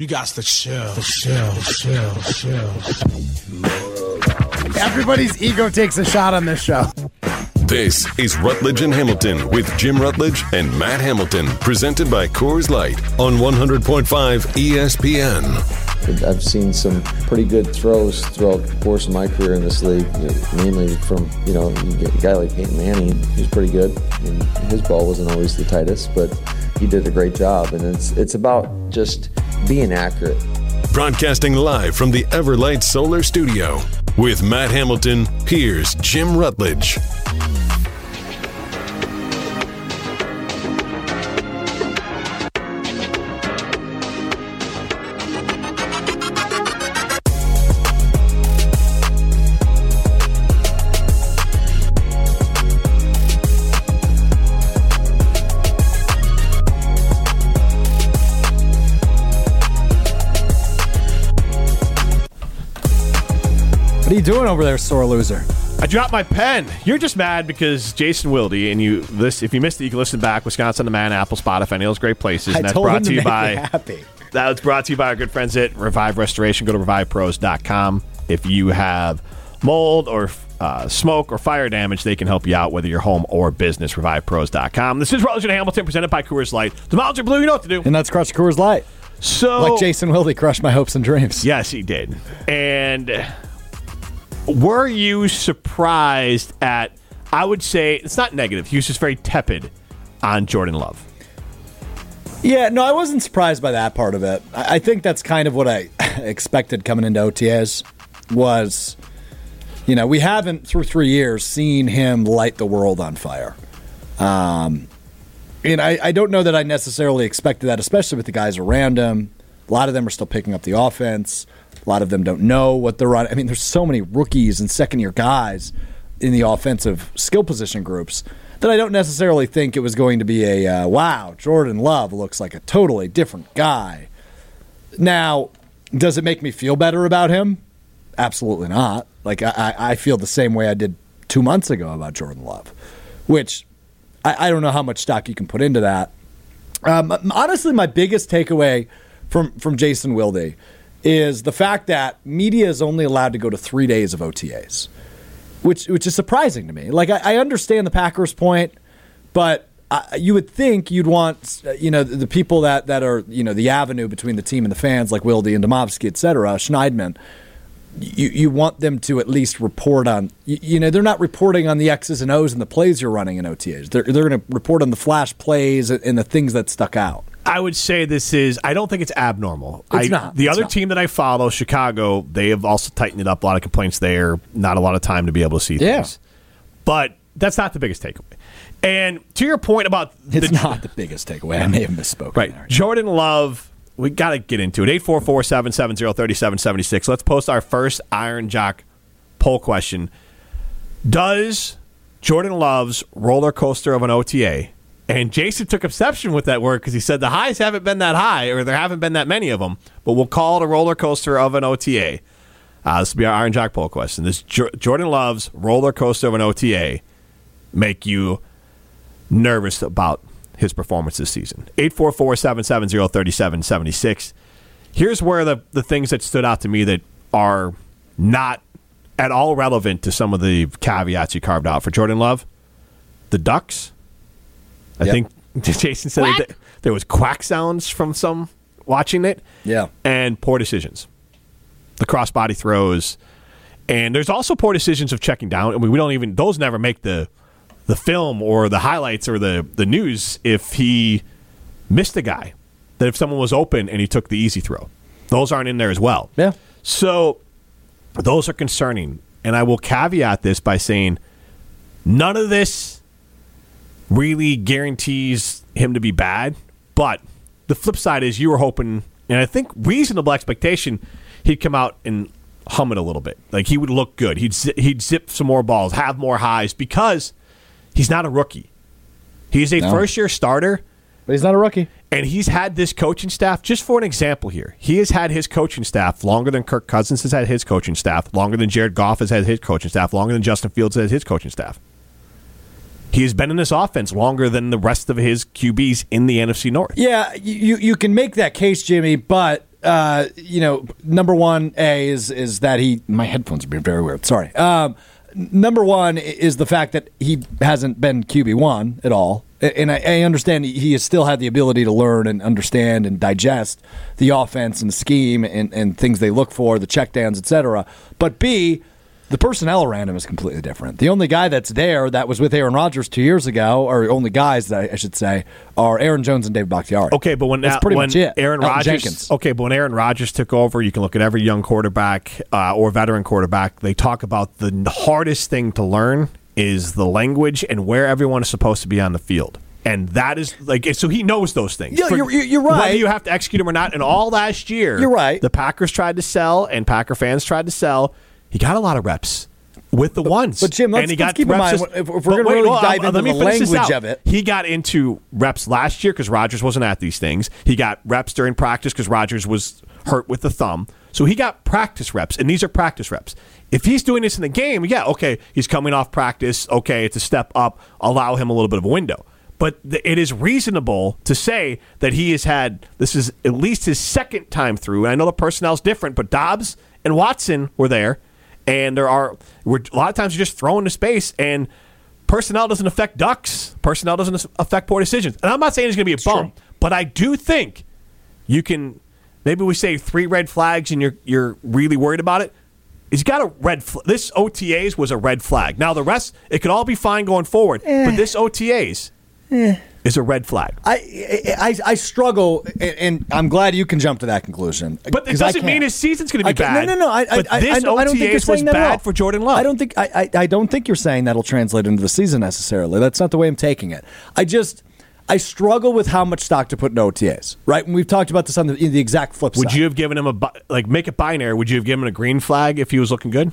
You got to chill, chill, chill, chill. Everybody's ego takes a shot on this show. This is Rutledge and Hamilton with Jim Rutledge and Matt Hamilton, presented by Coors Light on 100.5 ESPN. I've seen some pretty good throws throughout the course of my career in this league, mainly from, you know, you get a guy like Peyton Manning, who's pretty good. And his ball wasn't always the tightest, but he did a great job. And it's, it's about just being accurate. Broadcasting live from the Everlight Solar Studio. With Matt Hamilton, here's Jim Rutledge. Doing over there, sore loser? I dropped my pen. You're just mad because Jason Wilde and you. This, if you missed it, you can listen back. Wisconsin, the Man, Apple, Spotify, any of those great places. I And that's told brought to to you by. happy. That was brought to you by our good friends at Revive Restoration. Go to revivepros.com. If you have mold or uh, smoke or fire damage, they can help you out, whether you're home or business. RevivePros.com. This is Rutledge and Hamilton presented by Coors Light. The miles are blue. You know what to do. And that's Crush Coors Light. So, Like Jason Wilde crushed my hopes and dreams. Yes, he did. And were you surprised at? I would say it's not negative. He was just very tepid on Jordan Love. Yeah, no, I wasn't surprised by that part of it. I think that's kind of what I expected coming into OTAs was, you know, we haven't through three years seen him light the world on fire. Um, and I, I don't know that I necessarily expected that, especially with the guys around him. A lot of them are still picking up the offense. A lot of them don't know what they're running. I mean, there's so many rookies and second year guys in the offensive skill position groups that I don't necessarily think it was going to be a uh, wow, Jordan Love looks like a totally different guy. Now, does it make me feel better about him? Absolutely not. Like, I, I I feel the same way I did two months ago about Jordan Love, which I, I don't know how much stock you can put into that. Um, honestly, my biggest takeaway from from Jason Wilde is the fact that media is only allowed to go to three days of OTAs, which which is surprising to me. Like I, I understand the Packers' point, but I, you would think you'd want uh, you know the people that that are you know the avenue between the team and the fans, like Wilde and Demovsky, et cetera, Schneidman. You, you want them to at least report on you, you know they're not reporting on the X's and O's and the plays you're running in OTAs. They're they're going to report on the flash plays and the things that stuck out. I would say this is. I don't think it's abnormal. It's I, not. The It's other not. team that I follow, Chicago, they have also tightened it up. A lot of complaints there. Not a lot of time to be able to see Yeah. things. But that's not the biggest takeaway. And to your point about It's the, not the biggest takeaway. I may have misspoken. Right. there. Jordan Love, we got to get into it. 844 770 3776. Let's post our first Iron Jock poll question. Does Jordan Love's roller coaster of an OTA, and Jason took exception with that word because he said the highs haven't been that high, or there haven't been that many of them, but we'll call it a roller coaster of an OTA. Uh, this will be our Iron Jock poll question. Does Jo- Jordan Love's roller coaster of an OTA make you nervous about his performance this season. 844-770-3776. Here's where the, the things that stood out to me that are not at all relevant to some of the caveats you carved out for Jordan Love. The Ducks. I Yep. think Jason said that there was quack sounds from some watching it. Yeah. And poor decisions. The crossbody throws. And there's also poor decisions of checking down. I mean, we don't even those never make the the film or the highlights or the the news if he missed a guy. That if someone was open and he took the easy throw. Those aren't in there as well. Yeah. So those are concerning. And I will caveat this by saying none of this really guarantees him to be bad. But the flip side is you were hoping, and I think reasonable expectation, he'd come out and hum it a little bit. Like he would look good. He'd he'd zip some more balls, have more highs because he's not a rookie. He's a No. first year starter. But he's not a rookie. And he's had this coaching staff, just for an example here, he has had his coaching staff longer than Kirk Cousins has had his coaching staff, longer than Jared Goff has had his coaching staff, longer than Justin Fields has his coaching staff. He has been in this offense longer than the rest of his QBs in the NFC North. Yeah, you you can make that case, Jimmy, but uh, you know, number one, A is is that he. My headphones are being very weird. Sorry. Um, number one is the fact that he hasn't been QB one at all, and I, I understand he has still had the ability to learn and understand and digest the offense and scheme and, and things they look for, the checkdowns, etc. But B the personnel around him is completely different. The only guy that's there that was with Aaron Rodgers two years ago, or only guys that I should say, are Aaron Jones and David Bakhtiari. Okay, but when that's pretty when much it. Aaron Rodgers, okay, but when Aaron Rodgers took over, you can look at every young quarterback uh, or veteran quarterback. They talk about the hardest thing to learn is the language and where everyone is supposed to be on the field. And that is like so he knows those things. Yeah, you're- you're- right. Whether you have to execute them or not. And all last year, You're right. The Packers tried to sell, and Packer fans tried to sell. He got a lot of reps with the ones. but Jim, let's- and he let's got keep in mind, just- if- we're gonna wait, really on, dive um, into me the language of it. He got into reps last year because Rodgers wasn't at these things. He got reps during practice because Rodgers was hurt with the thumb. So he got practice reps, and these are practice reps. If he's doing this in the game, yeah, okay, he's coming off practice. Okay, it's a step up. Allow him a little bit of a window. But th- it is reasonable to say that he has had this is at least his second time through. And I know the personnel's different, but Doubs and Watson were there, and there are we're, a lot of times you're just thrown into space and personnel doesn't affect ducks. Personnel doesn't affect poor decisions. And I'm not saying he's going to be a bum, but I do think you can. Maybe we say three red flags, and you're you're really worried about it. He's got a red. Fl- this OTAs was a red flag. Now the rest, it could all be fine going forward, but eh. this OTAs eh. Is a red flag. I, I I struggle, and, and I'm glad you can jump to that conclusion. But it doesn't mean can't. his season's going to be I can't- bad. No, no, no. I, but I, this I, don't- I don't think you're was saying that bad for Jordan Love. I don't think I, I, I don't think you're saying that'll translate into the season necessarily. That's not the way I'm taking it. I just I struggle with how much stock to put in OTAs. Right, and we've talked about this on the, the exact flip Would side. you have given him a like make it binary? Would you have given him a green flag if he was looking good?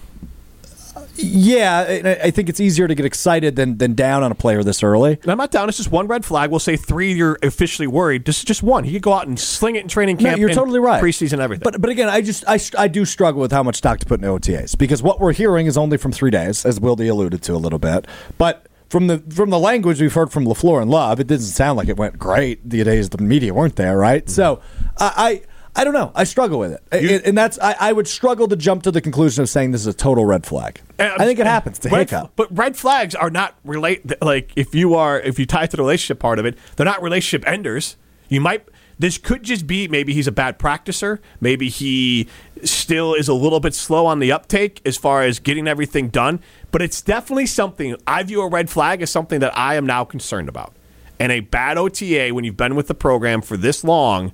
Yeah, I think it's easier to get excited than than down on a player this early. And I'm not down. It's just one red flag. We'll say three. You're officially worried. This is just one. He could go out and sling it in training No, camp. you're and totally right. Preseason, everything. But but again, I just I, I do struggle with how much stock to put in OTAs because what we're hearing is only from three days, as Wildy alluded to a little bit. But from the from the language we've heard from LaFleur and Love, it doesn't sound like it went great. The days the media weren't there, right? So I. I I don't know. I struggle with it, and, and that's I, I would struggle to jump to the conclusion of saying this is a total red flag. And- I think it happens. It's red, hiccup. But red flags are not relate. Like if you are, if you tie it to the relationship part of it, they're not relationship enders. You might. This could just be maybe he's a bad practicer. Maybe he still is a little bit slow on the uptake as far as getting everything done. But it's definitely something I view a red flag as something that I am now concerned about. And a bad OTA when you've been with the program for this long,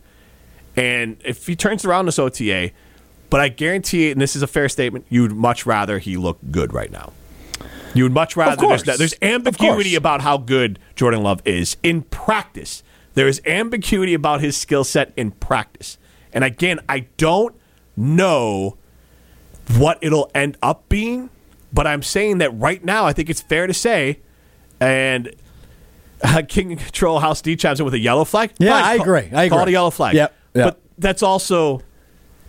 and if he turns around this OTA, but I guarantee, and this is a fair statement, you would much rather he look good right now. You would much rather there's, there's ambiguity about how good Jordan Love is in practice. There is ambiguity about his skill set in practice. And again, I don't know what it'll end up being, but I'm saying that right now, I think it's fair to say, and uh, King Control House D chimes in with a yellow flag. Yeah, I call- agree. I agree. Call it a yellow flag. Yep, yep. But that's also,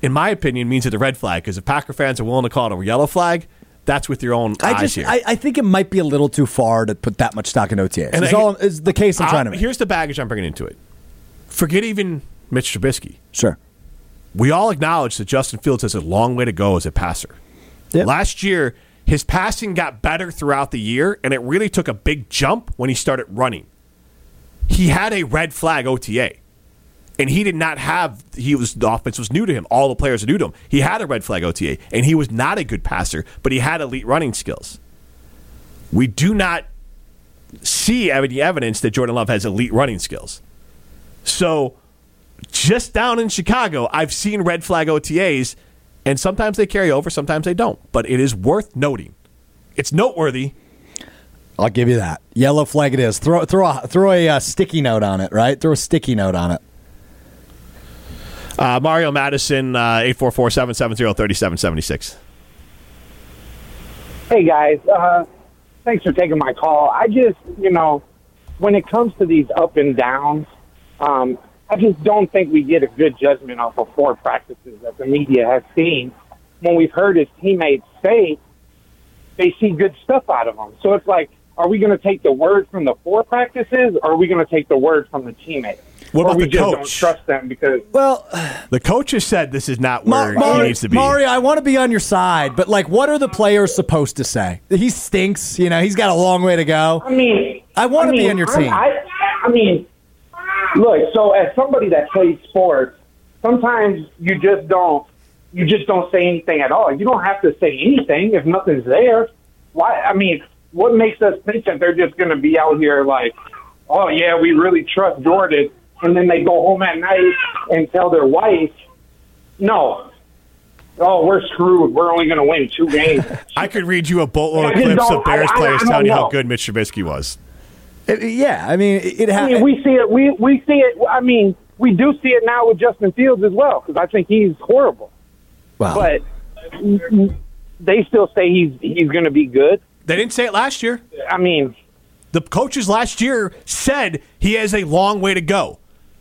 in my opinion, means it's a red flag because if Packer fans are willing to call it a yellow flag, that's with your own I eyes just here. I, I think it might be a little too far to put that much stock in OTAs. And is I- all is the case I'm trying to make. Here's the baggage I'm bringing into it. Forget even Mitch Trubisky. Sure. We all acknowledge that Justin Fields has a long way to go as a passer. Yep. Last year, his passing got better throughout the year, and it really took a big jump when he started running. He had a red flag OTA, and he did not have. He was the offense was new to him. All the players are new to him. He had a red flag OTA, and he was not a good passer, but he had elite running skills. We do not see any evidence that Jordan Love has elite running skills. So, just down in Chicago, I've seen red flag OTAs, and sometimes they carry over, sometimes they don't. But it is worth noting. It's noteworthy. I'll give you that. Yellow flag it is. Throw throw a, throw a uh, sticky note on it, right? Throw a sticky note on it. Uh, Mario Madison, uh, 844 770 Hey guys, uh, thanks for taking my call. I just, you know, when it comes to these up and downs, um, I just don't think we get a good judgment off of four practices that the media has seen. When we've heard his teammates say they see good stuff out of him, so it's like, are we going to take the word from the four practices, or are we going to take the word from the teammates? What or about we the just don't coach? trust them because Well, The coach has said this is not Ma- where Mari- he needs to be. Mari, I want to be on your side, but like, what are the players supposed to say? He stinks. You know, he's got a long way to go. I mean, I wanna be on your I'm- team. I, I mean, look. So as somebody that plays sports, sometimes you just don't, you just don't say anything at all. You don't have to say anything if nothing's there. Why? I mean, what makes us think that they're just going to be out here like, oh yeah, we really trust Jordan, and then they go home at night and tell their wife, no. Oh, we're screwed. We're only going to win two games. I could read you a boatload of clips of Bears I- I- players I don't telling you how good Mitch Trubisky was. It- yeah, I mean, it, it I mean, we see it. We we see it. I mean, we do see it now with Justin Fields as well because I think he's horrible. well, But they still say he's he's going to be good. They didn't say it last year. I mean, The coaches last year said he has a long way to go.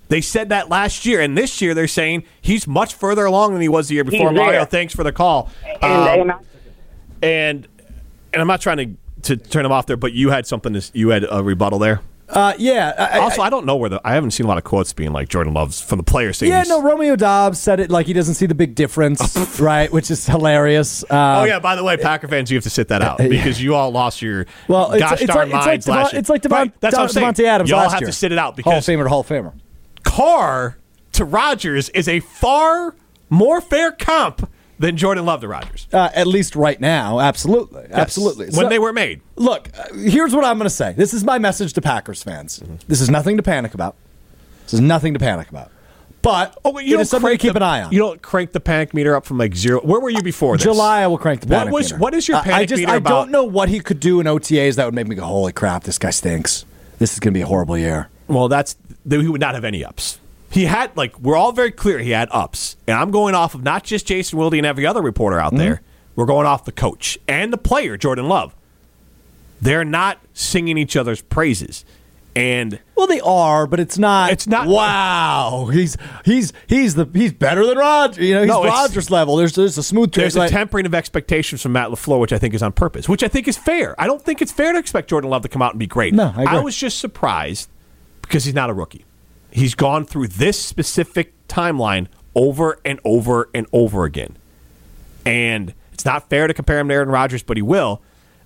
They said that last year, and this year they're saying he's much further along than he was the year before. Mario, thanks for the call. and, Um, and I, and and I'm not trying to to turn him off there, but you had something. To, you had a rebuttal there. uh, yeah. I, I- Also, I don't know where the I haven't seen a lot of quotes being like Jordan Love's from the players saying. yeah, no. Romeo Doubs said it like he doesn't see the big difference, right? Which is hilarious. Uh, Oh yeah. By the way, Packer fans, you have to sit that out because you all lost your Well, it's, gosh it's darn like, it's like, minds last Devon, it's like Devon, Right, that's what I'm saying. Davante Adams You all last have year. to sit it out because Hall of because Famer to Hall of Famer. Carr to Rodgers is a far more fair comp than Jordan Love to Rodgers. Uh, at least right now, absolutely, absolutely. When So- they were made. Look, uh, here's what I'm going to say. This is my message to Packers fans. Mm-hmm. This is nothing to panic about. This is nothing to panic about. But Oh, but it is something to crank keep the, an eye on. You don't crank the panic meter up from like zero. Where were you before this? July, I will crank the What panic was- meter. what is your I- I panic just, meter I about- don't know what he could do in OTAs that would make me go, "Holy crap, this guy stinks. This is going to be a horrible year." Well, that's that he would not have any ups. He had like we're all very clear he had ups, and I'm going off of not just Jason Wilde and every other reporter out mm-hmm. there. We're going off the coach and the player Jordan Love. They're not singing each other's praises, and Well, they are, but it's not. It's not- Wow, he's he's he's the he's better than Rodgers. You know, he's No, Rodgers level. There's there's a smooth. there's like- a tempering of expectations from Matt LaFleur, which I think is on purpose, which I think is fair. I don't think it's fair to expect Jordan Love to come out and be great. No, I agree. was just surprised because he's not a rookie. He's gone through this specific timeline over and over and over again. And it's not fair to compare him to Aaron Rodgers, but he will.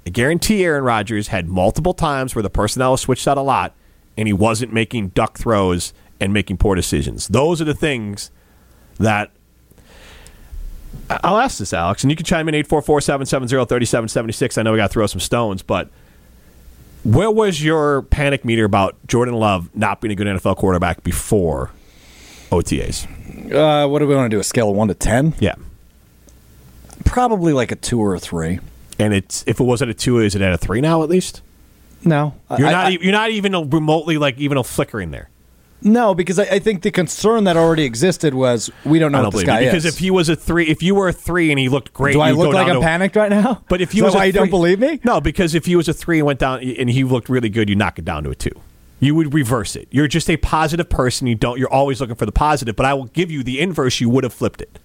I guarantee Aaron Rodgers had multiple times where the personnel was switched out a lot and he wasn't making duck throws and making poor decisions. Those are the things that I'll ask this, Alex, and you can chime in 844 770 3776. I know we got to throw some stones, but where was your panic meter about Jordan Love not being a good NFL quarterback before OTAs? Uh, what do we want to do? A scale of one to ten? Yeah. Probably like a two or a three. And it's if it was at a two, is it at a three now at least? No, You're I- not. I- you're not even remotely like even a flickering there. No, because I, I think the concern that already existed was we don't know I don't this guy you. because is. if he was a three, if you were a three and he looked great, do I look like I'm to- panicked right now? But if he that was a why you three- don't believe me? No, because if he was a three and went down and he looked really good, you knock it down to a two. You would reverse it. You're just a positive person. You don't. You're always looking for the positive. But I will give you the inverse. You would have flipped it.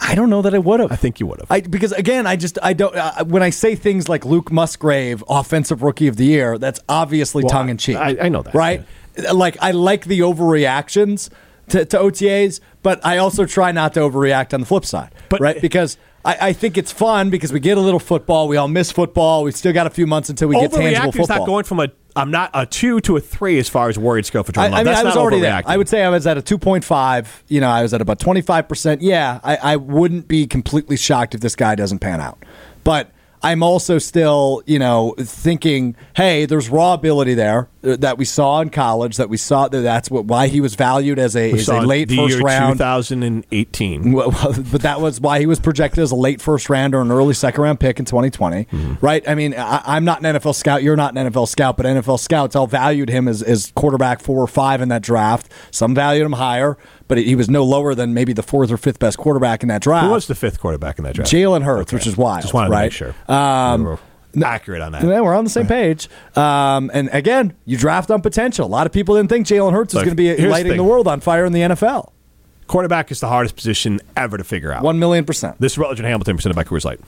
I don't know that I would have. I think you would have. I because again, I just I don't. Uh, when I say things like Luke Musgrave, offensive rookie of the year, that's obviously Well, tongue in cheek. I- I know that, right? Like I like the overreactions to, to OTAs, but I also try not to overreact on the flip side. But- right because. I, I think it's fun because we get a little football. We all miss football. We still got a few months until we get tangible football. not going from a. I'm not a two to a three as far as worried go for I, Jordan I Love. mean, That's I was already there. I would say I was at a 2.5. You know, I was at about 25%. Yeah, I, I wouldn't be completely shocked if this guy doesn't pan out. But I'm also still, you know, thinking, hey, there's raw ability there that we saw in college, that we saw that that's what why he was valued as a, as a late first round. 2018. Well, well, but that was why he was projected as a late first round or an early second round pick in 2020, Mm-hmm. right? I mean, I, I'm not an NFL scout. You're not an NFL scout, but NFL scouts all valued him as, as quarterback four or five in that draft. Some valued him higher, but he was no lower than maybe the fourth or fifth best quarterback in that draft. Who was the fifth quarterback in that draft? Jalen Hurts, Okay. which is wild, Just wanted right? to make sure. Um, accurate on that. yeah, we're on the same page. Um, and again, you draft on potential. A lot of people didn't think Jalen Hurts was going to be here's the lighting the world on fire in the NFL. Quarterback is the hardest position ever to figure out. One million percent. This is Rutledge and Hamilton presented by Coors Light.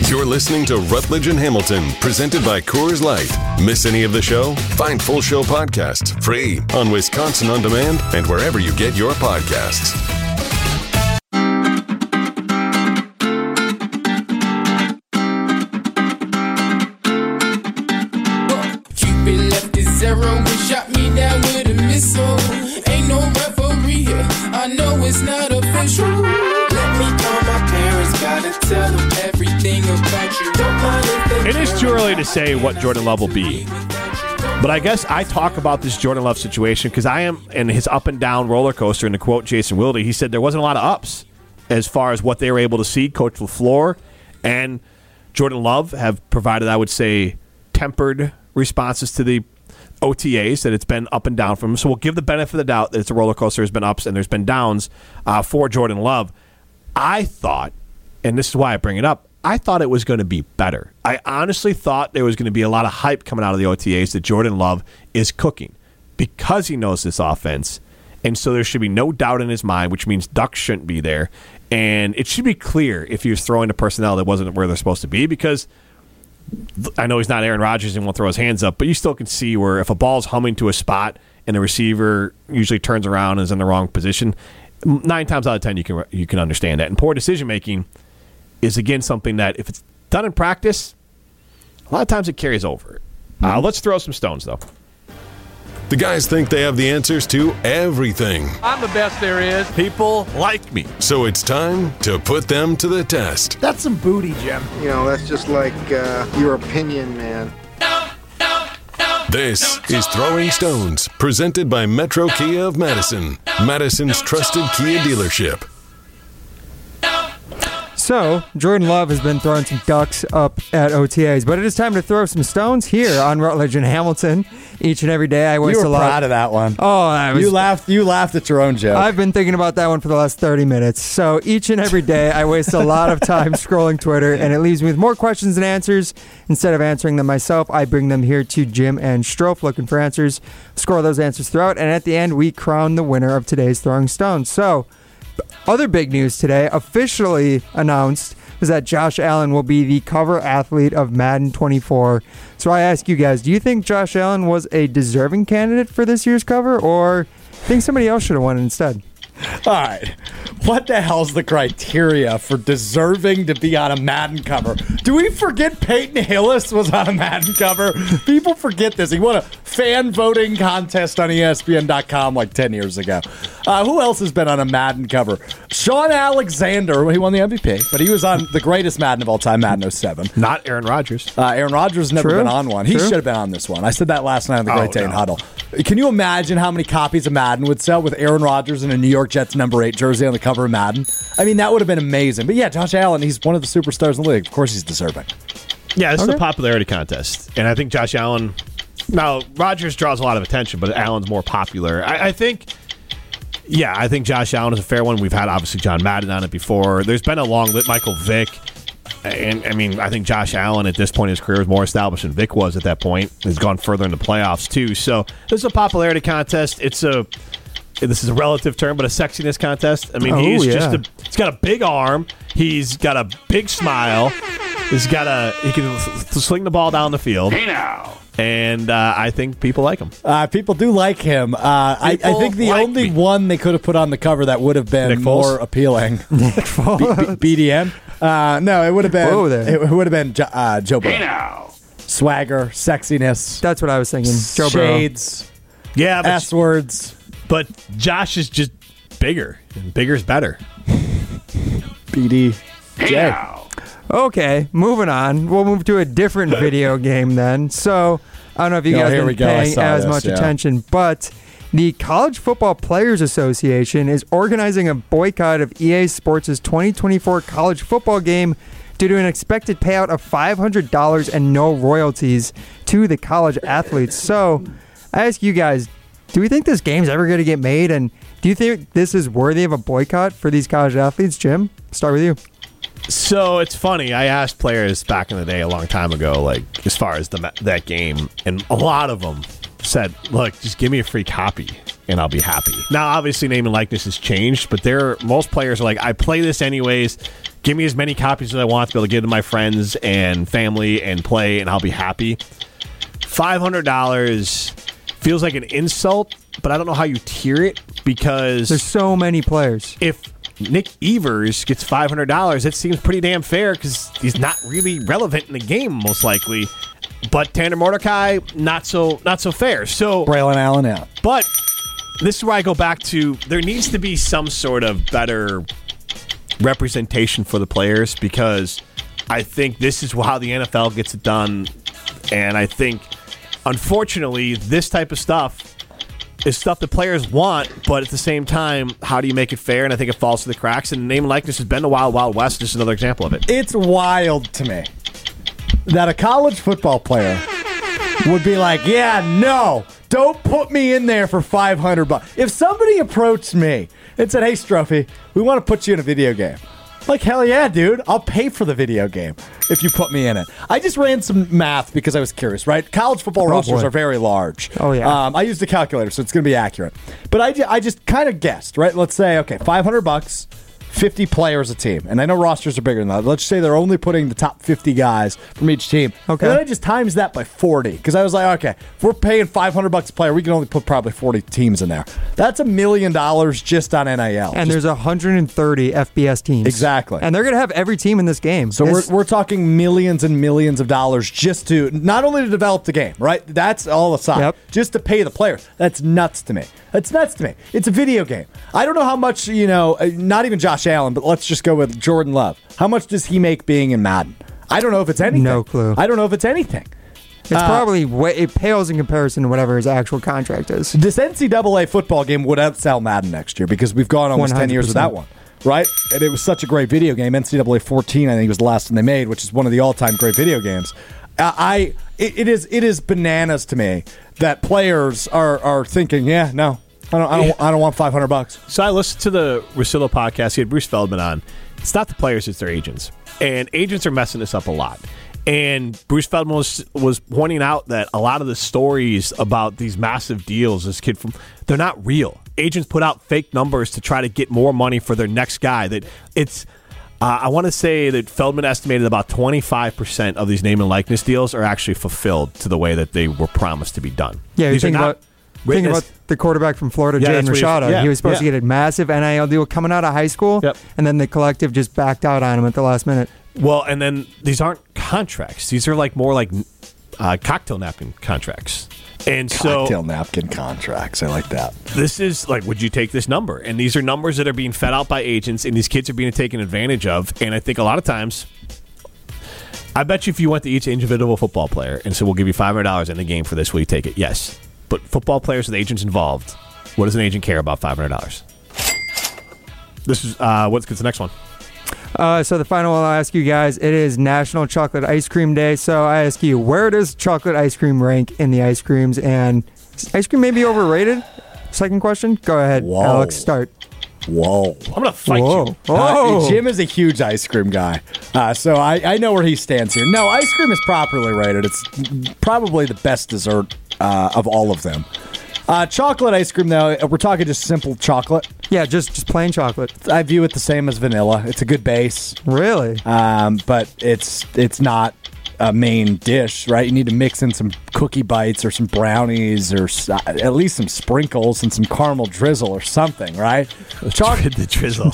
You're listening to Rutledge and Hamilton, presented by Coors Light. Miss any of the show? Find full show podcasts free on Wisconsin On Demand and wherever you get your podcasts. Left shot me down with a missile. Ain't no referee here. I know it's not if they It is too early to say what Jordan Love will be. But I guess I talk about this Jordan Love situation because I am in his up and down roller coaster. And to quote Jason Wilde, he said there wasn't a lot of ups as far as what they were able to see. Coach LaFleur and Jordan Love have provided, I would say, tempered responses to the OTAs that it's been up and down from him. So we'll give the benefit of the doubt that it's a roller coaster. There's been ups and there's been downs uh, for Jordan Love. I thought, and this is why I bring it up, I thought it was going to be better. I honestly thought there was going to be a lot of hype coming out of the OTAs that Jordan Love is cooking because he knows this offense. And so there should be no doubt in his mind, which means Duck shouldn't be there. And it should be clear if he was throwing to personnel that wasn't where they're supposed to be because I know he's not Aaron Rodgers and won't throw his hands up, but you still can see where if a ball's humming to a spot and the receiver usually turns around and is in the wrong position, nine times out of ten you can you can understand that. And poor decision making is again something that if it's done in practice, a lot of times it carries over. Uh, let's throw some stones though. The guys think they have the answers to everything. I'm the best there is. People like me. So it's time to put them to the test. That's some booty, Jim. You know, that's just like uh, your opinion, man. This is Throwing Stones, presented by Metro Kia of Madison, Madison's trusted Kia dealership. So, Jordan Love has been throwing some ducks up at OTAs, but it is time to throw some stones here on Rutledge and Hamilton. Each and every day, I You waste were a lot. proud of that one. Oh, I was, you laughed. You laughed at your own joke. I've been thinking about that one for the last 30 minutes. So each and every day, I waste a lot of time scrolling Twitter, and it leaves me with more questions than answers. Instead of answering them myself, I bring them here to Jim and Strouf looking for answers, score those answers throughout, and at the end, we crown the winner of today's Throwing Stones. So, other big news today, officially announced, is that Josh Allen will be the cover athlete of Madden 24. So I ask you guys, do you think Josh Allen was a deserving candidate for this year's cover, or think somebody else should have won instead? All right. What the hell's the criteria for deserving to be on a Madden cover? Do we forget Peyton Hillis was on a Madden cover? People forget this. He won a fan voting contest on ESPN.com like 10 years ago. Uh, who else has been on a Madden cover? Shaun Alexander, he won the MVP, but he was on the greatest Madden of all time, Madden 07. Not Aaron Rodgers. Uh, Aaron Rodgers has never True. been on one. He True. should have been on this one. I said that last night on the Oh, Great Dane no. Huddle. Can you imagine how many copies of Madden would sell with Aaron Rodgers in a New York Jets number eight jersey on the cover of Madden? I mean, that would have been amazing. But yeah, Josh Allen, he's one of the superstars in the league. Of course, he's deserving. Yeah, this is a popularity contest, and I think Josh Allen. Now Rodgers draws a lot of attention, but Allen's more popular. I, I think. Yeah, I think Josh Allen is a fair one. We've had obviously John Madden on it before. There's been a long lit Michael Vick, and I mean I think Josh Allen at this point in his career is more established than Vick was at that point. He's gone further in the playoffs too. So this is a popularity contest. It's a this is a relative term, but a sexiness contest. I mean, Oh, he's yeah. just a he's got a big arm. He's got a big smile. He's got a he can th- sling the ball down the field. Hey now. And uh, I think people like him. Uh, people do like him. Uh, I, I think the like only me. one they could have put on the cover that would have been Nick Foles? more appealing. B- B- BDM? Uh, no, it would have been. Whoa there. It would have been Jo- uh, Joe Burrow. Swagger, sexiness, That's what I was thinking. Joe Burrow. shades, Yeah, but, S words. But Josh is just bigger, and bigger is better. BD. Jay. Okay, moving on. We'll move to a different video game then. So I don't know if you Oh, guys here have we been go. I paying saw as this, much yeah. attention, but the College Football Players Association is organizing a boycott of EA Sports' 2024 college football game due to an expected payout of $500 and no royalties to the college athletes. So I ask you guys, do we think this game's ever going to get made? And do you think this is worthy of a boycott for these college athletes? Jim, start with you. So it's funny. I asked players back in the day, a long time ago, like as far as the that game, and a lot of them said, "Look, just give me a free copy, and I'll be happy." Now, obviously, name and likeness has changed, but there most players are like, "I play this anyways. give me as many copies as I want to be able to give to my friends and family and play, and I'll be happy. Five hundred dollars feels like an insult, but I don't know how you tier it because There's so many players. if Nick Evers gets five hundred dollars, it seems pretty damn fair because he's not really relevant in the game, most likely. But Tanner Mordecai, not so not so fair. So Braylon Allen out. but this is where I go back to there needs to be some sort of better representation for the players because I think this is how the NFL gets it done. And I think, unfortunately, this type of stuff is stuff the players want, but at the same time, how do you make it fair? And I think it falls to the cracks. And name and likeness has been the Wild Wild West. Just another example of it. It's wild to me that a college football player would be like, "Yeah, no, don't put me in there for 500 bucks." If somebody approached me and said, "Hey, Strophy, we want to put you in a video game." Like, hell yeah, dude. I'll pay for the video game if you put me in it. I just ran some math because I was curious, right? College football rosters boy. are very large. Oh, yeah. Um, I used a calculator, so it's going to be accurate. But I, I just kind of guessed, right? Let's say, okay, 500 bucks. 50 players a team. And I know rosters are bigger than that. Let's say they're only putting the top 50 guys from each team. Okay. And then I just times that by 40 because I was like, okay, if we're paying 500 bucks a player, we can only put probably 40 teams in there. That's a million dollars just on NIL. And Just- there's 130 FBS teams. Exactly. And they're going to have every team in this game. so we're, we're talking millions and millions of dollars just to not only to develop the game, right? That's all aside. Yep. Just to pay the players. That's nuts to me. That's nuts to me. It's a video game. I don't know how much, you know, uh, not even Josh Allen, but let's just go with Jordan Love. How much does he make being in Madden? I don't know if it's anything. No clue. I don't know if it's anything. it's uh, probably way, it pales in comparison to whatever his actual contract is. This NCAA football game would outsell Madden next year because we've gone almost 10 years 100%. without one, right? And it was such a great video game. NCAA 14, I think, was the last one they made, which is one of the all time great video games. Uh, I it, it is it is bananas to me that players are are thinking, yeah, no, I don't I don't, I don't want 500 bucks. So I listened to the Rosillo podcast. He had Bruce Feldman on. It's not the players; it's their agents, and agents are messing this up a lot. And Bruce Feldman was was pointing out that a lot of the stories about these massive deals, this kid from, they're not real. Agents put out fake numbers to try to get more money for their next guy. That it's. Uh, I want to say that Feldman estimated about 25% of these name and likeness deals are actually fulfilled to the way that they were promised to be done. Yeah, you these are think not about think about the quarterback from Florida, Yeah, Jaden he- Rashada. yeah, he was supposed to get a massive NIL deal coming out of high school, Yep. and then the collective just backed out on him at the last minute. Well, and then these aren't contracts. These are like more like uh, cocktail napkin contracts. And Cocktail so napkin contracts. I like that. this is like, would you take this number? And these are numbers that are being fed out by agents, and these kids are being taken advantage of. And I think a lot of times, I bet you if you went to each individual football player and said, we'll give you $500 in the game for this, will you take it? Yes. But football players with agents involved, what does an agent care about $500? This is, uh, what's what's the next one? Uh, so the final one I'll ask you guys, it is National Chocolate Ice Cream Day. So I ask you, where does chocolate ice cream rank in the ice creams? And ice cream maybe overrated? Second question. Go ahead, Whoa. Alex. Start. Whoa. I'm going to fight Whoa. you. Oh. Uh, Jim is a huge ice cream guy, uh, so I, I know where he stands here. No, ice cream is properly rated. It's probably the best dessert uh, of all of them. Uh, chocolate ice cream, though, we're talking just simple chocolate. Yeah, just just plain chocolate. I view it the same as vanilla. It's a good base, Really? um, but it's it's not a main dish, right? You need to mix in some cookie bites or some brownies or s- uh, at least some sprinkles and some caramel drizzle or something, right? Chocolate. the drizzle.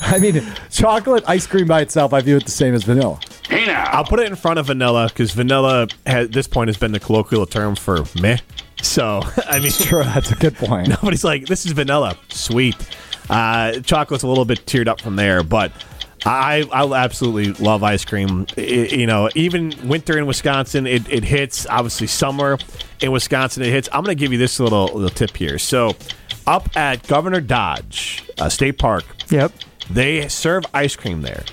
I mean, chocolate ice cream by itself, I view it the same as vanilla. I'll put it in front of vanilla because vanilla at this point has been the colloquial term for meh. So I mean, Sure, that's a good point. nobody's like, "This is vanilla, sweet." Uh, chocolate's a little bit teared up from there, but I I absolutely love ice cream. I- you know, even winter in Wisconsin, it, it hits. Obviously, summer in Wisconsin, it hits. I'm going to give you this little little tip here. So, up at Governor Dodge uh, State Park, Yep. they serve ice cream there.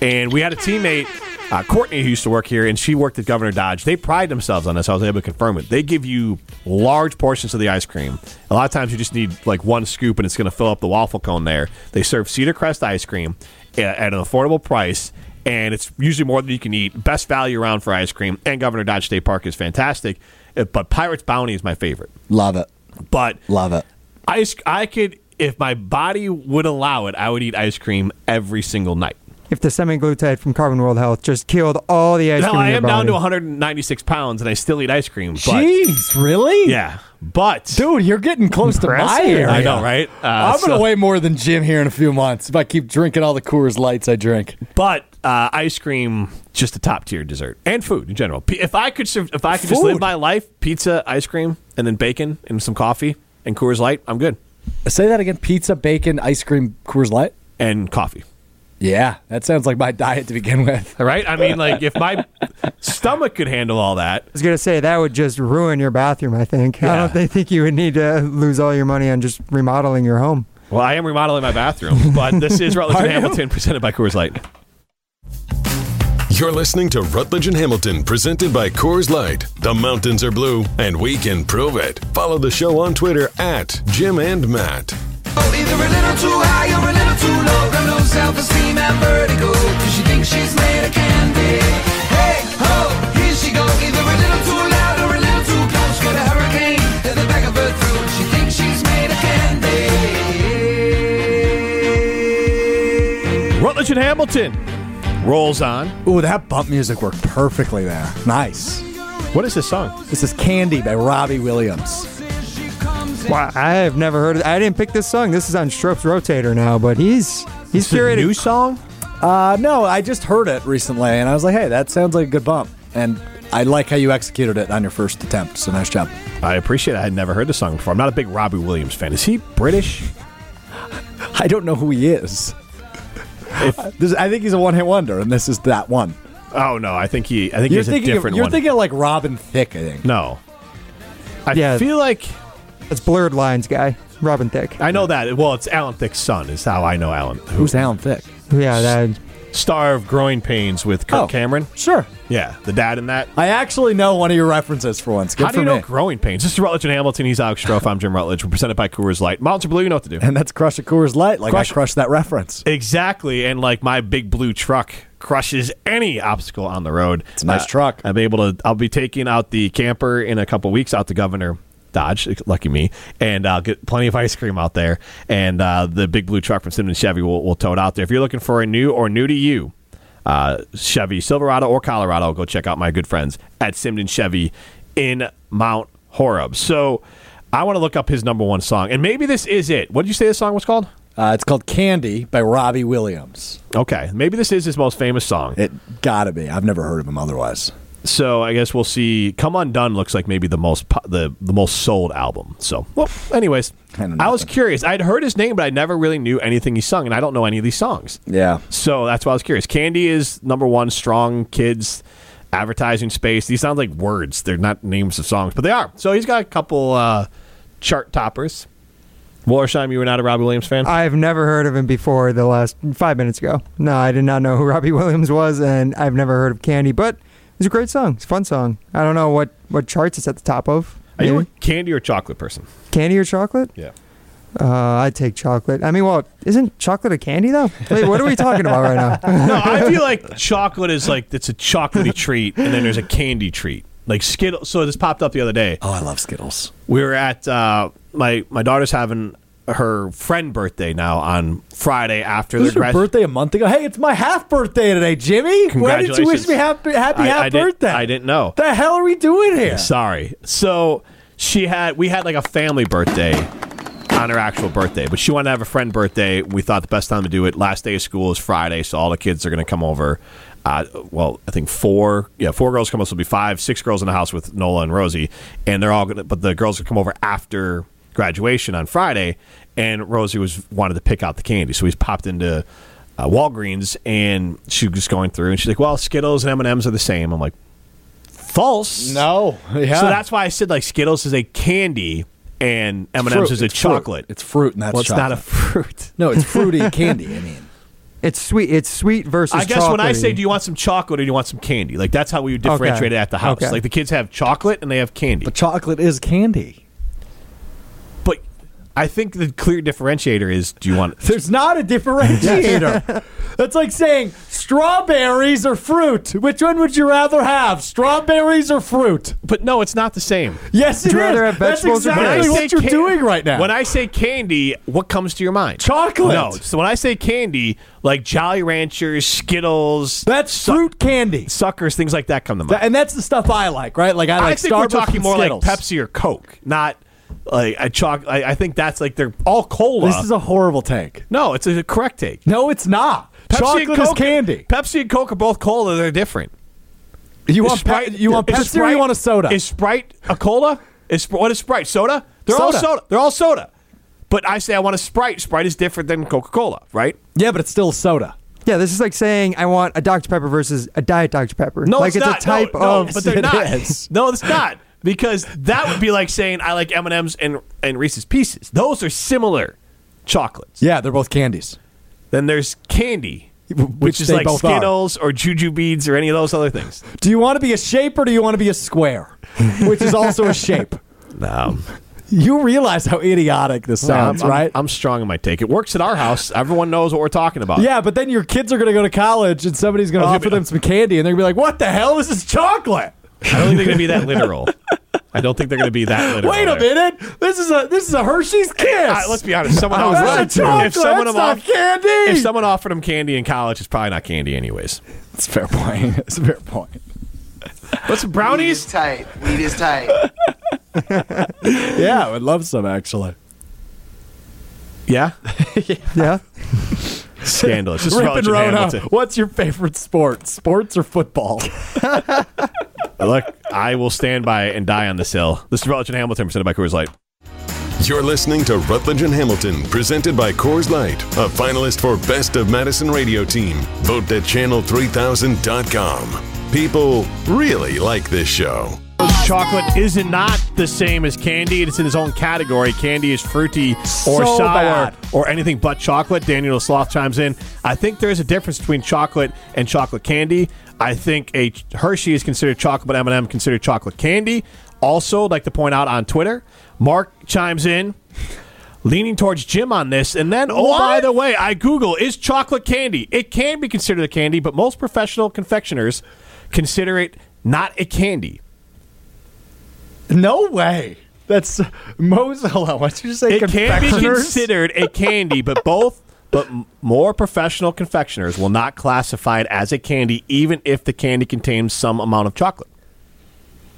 And we had a teammate, uh, Courtney, who used to work here, and she worked at Governor Dodge. They pride themselves on this. I was able to confirm it. They give you large portions of the ice cream. A lot of times you just need like one scoop and it's going to fill up the waffle cone there. They serve Cedar Crest ice cream at, at an affordable price. And it's usually more than you can eat. Best value around for ice cream. And Governor Dodge State Park is fantastic. Uh, But Pirates Bounty is my favorite. Love it. But Love it. ice I could if my body would allow it, I would eat ice cream every single night. if the semaglutide from Carbon World Health just killed all the ice Now cream in I your am down to 196 pounds and I still eat ice cream. But Jeez, really? yeah, but Dude, you're getting close to my Impressive. area. I know, right? Uh, I'm gonna weigh more than Jim here in a few months if I keep drinking all the Coors Lights I drink. But uh, ice cream, just a top tier dessert, and food in general. P- If I could, serve, if I could just Food. live my life, pizza, ice cream, and then bacon and some coffee and Coors Light, I'm good. Say that again: pizza, bacon, ice cream, Coors Light. And coffee. Yeah, that sounds like my diet to begin with. All right. I mean, like if my stomach could handle all that, I was gonna say that would just ruin your bathroom. I think. I don't think- think you would need to lose all your money on just remodeling your home. well, I am remodeling my bathroom. But this is Rutledge and Hamilton presented by Coors Light. You're listening to Rutledge and Hamilton, presented by Coors Light. The mountains are blue, and we can prove it. Follow the show on Twitter at Jim and Matt. Either a little too high or a little too low. Got no self-esteem and vertigo. Cause she thinks she's made of candy. Hey, ho, here she go. Either a little too loud or a little too close. Got a hurricane in the back of her throat. She thinks she's made of candy. Rutledge and Hamilton rolls on. Ooh, that bump music worked perfectly there. Nice. What is this song? This is Candy by Robbie Williams. Wow, I have never heard. Of, I didn't pick this song. This is on Strope's Rotator now, but he's he's It's a curated. new song. Uh, no, I just heard it recently, and I was like, hey, that sounds like a good bump. And I like how you executed it on your first attempt. So nice job. I appreciate it. I had never heard the song before. I'm not a big Robbie Williams fan. Is he British? I don't know who he is. This- I think he's a one-hit wonder, and this is that one. Oh no, I think he. I think You're he's a thinking, of, different you're one. thinking of like Robin Thicke, I think. no, I Yeah. feel like It's blurred lines guy, Robin Thicke. I know that. Well, it's Alan Thicke's son. Is how I know Alan. Who, Who's Alan Thicke? Yeah, that. star of Growing Pains with Kirk Oh. Cameron? Sure. Yeah, the dad in that. I actually know one of your references for once. Good How for do you know. Growing Pains? This is Rutledge and Hamilton. He's Alex Strouf. I'm Jim Rutledge. We're presented by Coors Light. Mountains are blue. You know what to do. and that's Crush a Coors Light. Like Crush- I crushed that reference. Exactly, and like my big blue truck crushes any obstacle on the road. Uh, It's a nice truck. I'm able to. I'll be taking out the camper in a couple weeks out to Governor Dodge. Lucky me, and I'll get plenty of ice cream out there. And uh, the big blue truck from Simmons Chevy will, will tow it out there. If you're looking for a new or new to you uh, Chevy Silverado or Colorado, go check out my good friends at Simden Chevy in Mount Horeb. So. I want to look up his number one song, and maybe this is it. What did you say this song was called? Uh, it's called Candy by Robbie Williams. Okay, maybe this is his most famous song. It gotta be. I've never heard of him otherwise. So I guess we'll see. Come Undone looks like maybe the most po- the the most sold album. So well, anyways, I don't I was curious. I'd heard his name, but I never really knew anything he sung, and I don't know any of these songs. Yeah. So that's why I was curious. Candy is number one, strong kids advertising space. These sound like words. They're not names of songs, but they are. So he's got a couple uh, chart toppers. Wallersheim, you were not a Robbie Williams fan. I've never heard of him before the last five minutes ago. No, I did not know who Robbie Williams was, and I've never heard of Candy, but it's a great song. It's a fun song. I don't know what, what charts it's at the top of. Are you a candy or chocolate person? Candy or chocolate? Yeah. Uh, I'd take chocolate. I mean, well, isn't chocolate a candy, though? Wait, what are we talking about right now? No, I feel like chocolate is like it's a chocolatey treat, and then there's a candy treat. Like Skittles. So this popped up the other day. Oh, I love Skittles. We were at uh, my my daughter's having her friend birthday now on Friday after This was their your grad- birthday a month ago. Hey, it's my half birthday today, Jimmy. Why did you wish me happy, happy I- half I didn't- birthday? I didn't know. What the hell are we doing here? Sorry. So she had we had like a family birthday on her actual birthday, but she wanted to have a friend birthday. We thought the best time to do it last day of school is Friday, so all the kids are going to come over. Uh, well, I think four, yeah, four girls come over. So it'll be five, six girls in the house with Nola and Rosie, and they're all going to. But the girls will come over after graduation on Friday, and Rosie was wanted to pick out the candy, so he's popped into. Uh, Walgreens and she was going through and she's like, "Well, Skittles and M and M's are the same." I'm like, "False." No. Yeah. So that's why I said like Skittles is a candy and M and M's is a It's fruit. chocolate. It's fruit, and that's well, it's not a fruit. No, it's fruity candy. I mean, It's sweet. It's sweet versus I guess when I say, do you want some chocolate or do you want some candy? Like that's how we would differentiate Okay. it at the house. Okay. Like the kids have chocolate and they have candy. but chocolate is candy. But I think the clear differentiator is: do you want? There's not a differentiator. That's like saying strawberries or fruit. Which one would you rather have, strawberries or fruit? But no, it's not the same. Yes, it Would rather have That's vegetables or exactly what you're ca- doing right now. When I say candy, what comes to your mind? Chocolate. No. So when I say candy, like Jolly Ranchers, Skittles, That's fruit candy. suckers, things like that come to mind. Th- and that's the stuff I like, right? Like I like I think Starburst we're talking and more like Skittles. Pepsi or Coke, not like a chalk. I, I think that's like they're all cola. This is a horrible take. no, it's a correct take. No, it's not. Pepsi Chocolate and Coke, is candy. Pepsi and Coke are both cola. They're different. You Is want Sprite? you want is Pepsi or Sprite- you want a soda? Is Sprite a cola? Is what is Sprite? Soda? They're all Soda. soda. They're all soda. But I say I want a Sprite. Sprite is different than Coca Cola, right? yeah, but it's still soda. Yeah, this is like saying I want a Dr. Pepper versus a Diet Dr. Pepper. No, like it's, not. a type no, no, of. but they're not. is. No, it's not because that would be like saying I like M and M's and and Reese's Pieces. Those are similar chocolates. Yeah, they're both candies. Then there's candy, Which which is like both are. Skittles or Jujubes or any of those other things. Do you want to be a shape or do you want to be a square? Which is also a shape. No, You realize how idiotic this sounds, I'm, I'm- right? I'm strong in my take. It works at our house. Everyone knows what we're talking about. yeah, but then your kids are going to go to college and somebody's going to Oh, offer them some candy and they're going to be like, what the hell? Is this is chocolate. I don't think they're going to be that literal. I don't think they're going to be that literal. Wait a there. minute. This is a this is a Hershey's Kiss. Uh, let's be honest. Someone Oh, offered, that's a chocolate. if someone That's off- not candy. If someone offered them candy in college, it's probably not candy, anyways. It's a fair point. It's a fair point. What's some brownies? tight. Weed is tight. Yeah, I would love some actually. Yeah, yeah. scandalous. Just Rip and and Rona, what's your favorite sport? Sports or football? Look, I will stand by and die on this hill. This is Rutledge and Hamilton, presented by Coors Light. You're listening to Rutledge and Hamilton, presented by Coors Light, a finalist for Best of Madison Radio Team. Vote at channel3000.com. People really like this show. Chocolate is not the same as candy. It's in its own category. Candy is fruity or So sour bad. or anything but chocolate. Daniel Sloth chimes in. I think there's a difference between chocolate and chocolate candy. I think a Hershey is considered chocolate, but M&M considered chocolate candy. Also, I'd like to point out on Twitter, Mark chimes in, leaning towards Jim on this. And then, oh, by the way, I Google, is chocolate candy? It can be considered a candy, but most professional confectioners consider it not a candy. No way. That's most. Hold on. What did you say? It can be considered a candy, but both, but more professional confectioners will not classify it as a candy, even if the candy contains some amount of chocolate.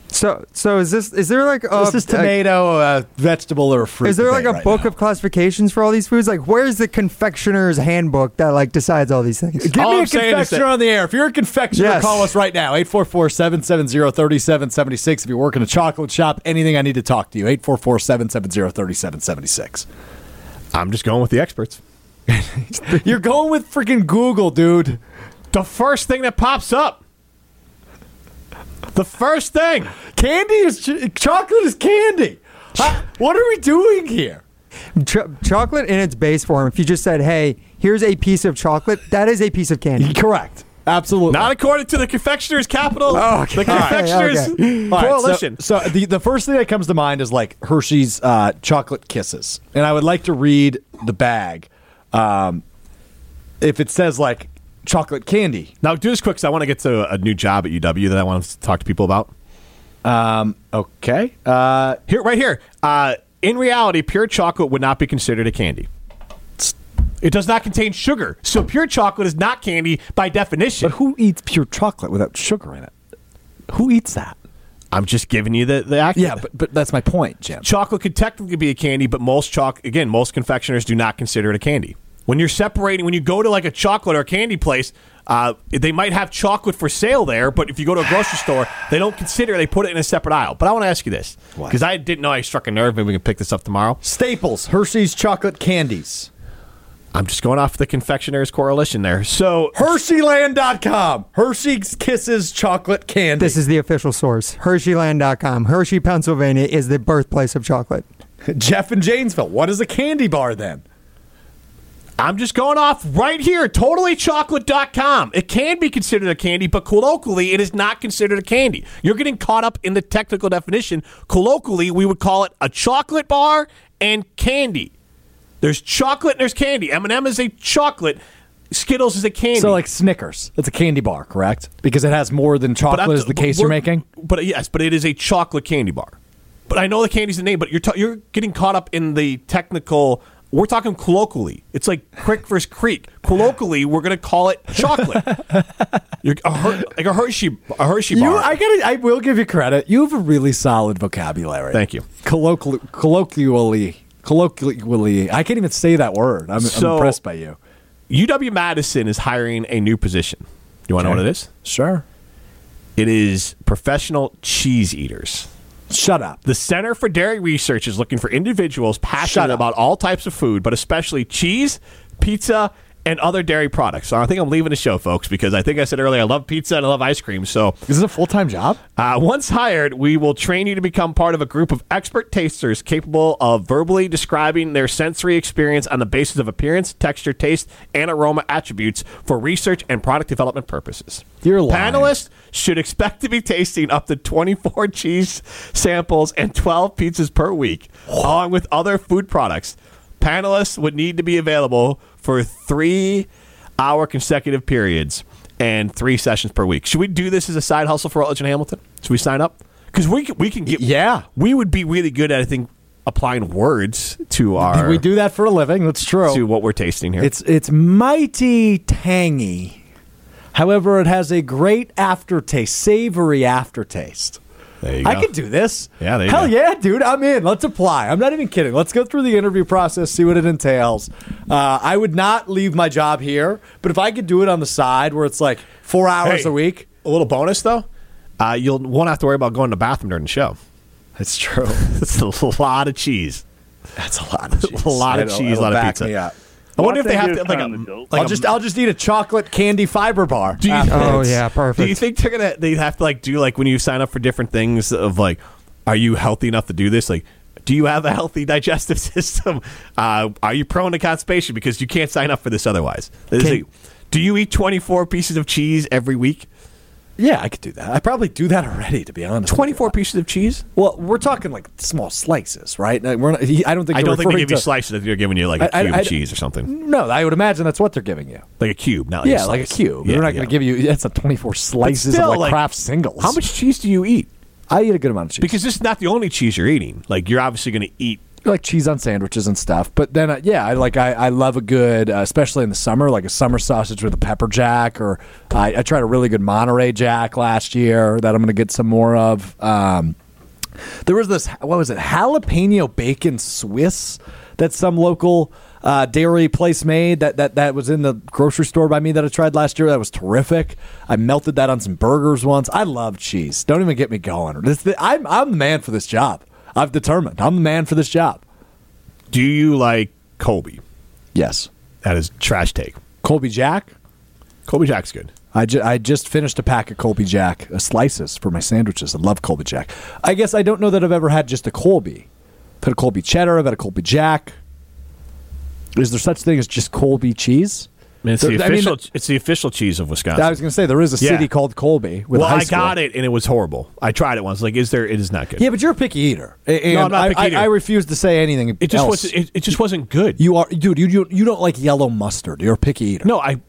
So, so is this? Is there like a, This is tomato, uh, vegetable, or fruit? Is there like a right book now. of classifications for all these foods? Like, where's the confectioner's handbook that like decides all these things? Give All me I'm a saying confectioner on the air. If you're a confectioner, Yes. call us right now. 844-770-3776. If you're working a chocolate shop, anything I need to talk to you. 844-770-3776. I'm just going with the experts. You're going with freaking Google, dude. The first thing that pops up. The first thing. Candy is ch- chocolate is candy. Huh? what are we doing here? Ch- chocolate in its base form. If you just said, "Hey, here's a piece of chocolate," that is a piece of candy. Correct. Absolutely. Not according to the confectioner's capital. Oh, okay. The confectioner's okay. All right, so- coalition. So, the, the first thing that comes to mind is like Hershey's uh, chocolate kisses, and I would like to read the bag. Um, if it says like chocolate candy, now, do this quick because I want to get to a new job at UW that I want to talk to people about. um, okay. Uh, Here, right here. Uh, in reality, pure chocolate would not be considered a candy. It does not contain sugar, so pure chocolate is not candy by definition. but who eats pure chocolate without sugar in it? Who eats that? I'm just giving you the the accurate. Yeah, but but that's my point, Jim. chocolate could technically be a candy, but most choc again, most confectioners do not consider it a candy. When you're separating, when you go to like a chocolate or a candy place, uh, they might have chocolate for sale there, but if you go to a grocery store, they don't consider. They put it in a separate aisle. But I want to ask you this because I didn't know I struck a nerve. Maybe we can pick this up tomorrow. Staples, Hershey's chocolate candies. I'm just going off the confectioners coalition there. So Hersheyland.com. Hershey's Kisses chocolate candy. This is the official source. Hersheyland.com. Hershey, Pennsylvania is the birthplace of chocolate. Jeff in Janesville. What is a candy bar then? I'm just going off right here, totallychocolate.com. It can be considered a candy, but colloquially, it is not considered a candy. You're getting caught up in the technical definition. Colloquially, we would call it a chocolate bar and candy. There's chocolate and there's candy. M&M is a chocolate. Skittles is a candy. So like Snickers, it's a candy bar, correct? Because it has more than chocolate. Is the case you're making? But yes, but it is a chocolate candy bar. But I know the candy's the name. But you're ta- you're getting caught up in the technical. We're talking colloquially. It's like Crick versus Creek. Colloquially, we're gonna call it chocolate. you're a Her- like a Hershey a Hershey You, bar. I gotta, I will give you credit. You have a really solid vocabulary. Thank you. Colloquially, colloquially, colloquially. I can't even say that word. I'm, I'm impressed by you. UW Madison is hiring a new position. You want to know what it is? Sure. It is professional cheese eaters. Shut up. The Center for Dairy Research is looking for individuals passionate about all types of food, but especially cheese, pizza, and other dairy products. So I think I'm leaving the show, folks, because I think I said earlier I love pizza and I love ice cream. So this Is this a full time job? uh, once hired, we will train you to become part of a group of expert tasters capable of verbally describing their sensory experience on the basis of appearance, texture, taste, and aroma attributes for research and product development purposes. You're lying. Panelists should expect to be tasting up to 24 cheese samples and 12 pizzas per week, along with other food products. Panelists would need to be available for three hour consecutive periods and three sessions per week. Should we do this as a side hustle for Rutledge and Hamilton? Should we sign up? Because we, can- we can get. Yeah. We would be really good at, I think, applying words to our. we do that for a living. That's true. To what we're tasting here. It's it's mighty tangy. However, it has a great aftertaste, savory aftertaste. There you I go. could do this. Yeah, there you Hell go. yeah, dude. I'm in. Let's apply. I'm not even kidding. Let's go through the interview process, see what it entails. Uh, I would not leave my job here, but if I could do it on the side where it's like four hours Hey, a week, A little bonus, though. Uh, you'll won't have to worry about going to the bathroom during the show. That's true. It's a lot of cheese. That's a lot of cheese. A lot of cheese, a lot of pizza. Me up. I wonder if they have to like a, kind of a joke. like I'll a- just I'll just eat a chocolate candy fiber bar. Do you- Oh yeah, perfect. Do you think they're gonna? They have to like do like when you sign up for different things of like, are you healthy enough to do this? Like, do you have a healthy digestive system? Uh, are you prone to constipation because you can't sign up for this otherwise? Is Can- it- do you eat twenty four pieces of cheese every week? Yeah, I could do that. I probably do that already, to be honest. Twenty four pieces of cheese? Well, we're talking like small slices, right? Like, We're not, I don't think I don't think they give you to- slices. I think they're giving you like a I- I- cube I- of cheese or something, No, I would imagine that's what they're giving you. like a cube, not like yeah, a like a slice. cube. They're not going to give you. That's a twenty-four slices still, of like, like, Kraft singles. How much cheese do you eat? I eat a good amount of cheese. Because this is not the only cheese you're eating. Like you're obviously going to eat. Like cheese on sandwiches and stuff. But then, uh, yeah, I like I, I love a good, uh, especially in the summer, like a summer sausage with a pepper jack, or I, I tried a really good Monterey Jack last year that I'm going to get some more of. Um, there was this what was it jalapeno bacon Swiss that some local uh, dairy place made that, that that was in the grocery store by me that I tried last year. That was terrific. I melted that on some burgers once. I love cheese. Don't even get me going. This, I'm I'm the man for this job. I've determined I'm the man for this job. Do you like Colby? Yes, That is trash take. Colby Jack. Colby Jack's good. I, ju- I just finished a pack of Colby Jack uh, slices for my sandwiches. I love Colby Jack. I guess I don't know that I've ever had just a Colby. I've had a Colby cheddar. I've had a Colby Jack. Is there such thing as just Colby cheese? I mean, it's the I mean, official. it's the official cheese of Wisconsin. I was going to say there is a Yeah. city called Colby. With well, high I got it, and it was horrible. I tried it once. Like, is there? It is not good. Yeah, but you're a picky eater, and No, I'm not I, picky I- eater. I refuse to say anything. it just wasn't. It, it just wasn't good. You are, dude. You, you you don't like yellow mustard. You're a picky eater. no, I.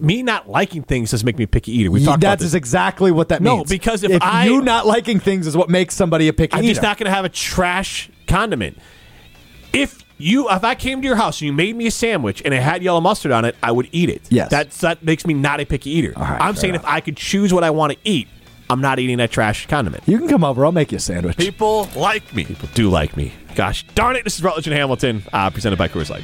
Me not liking things doesn't make me a picky eater. We talked about That's exactly what that means. No, because if I- you not liking things is what makes somebody a picky eater. I'm just not going to have a trash condiment. If you, if I came to your house and you made me a sandwich and it had yellow mustard on it, I would eat it. Yes. that's that makes me not a picky eater. All right, I'm fair saying enough. if I could choose what I want to eat, I'm not eating that trash condiment. you can come over. I'll make you a sandwich. People like me. People do like me. Gosh darn it! This is Rutledge and Hamilton, uh, presented by Coors Light.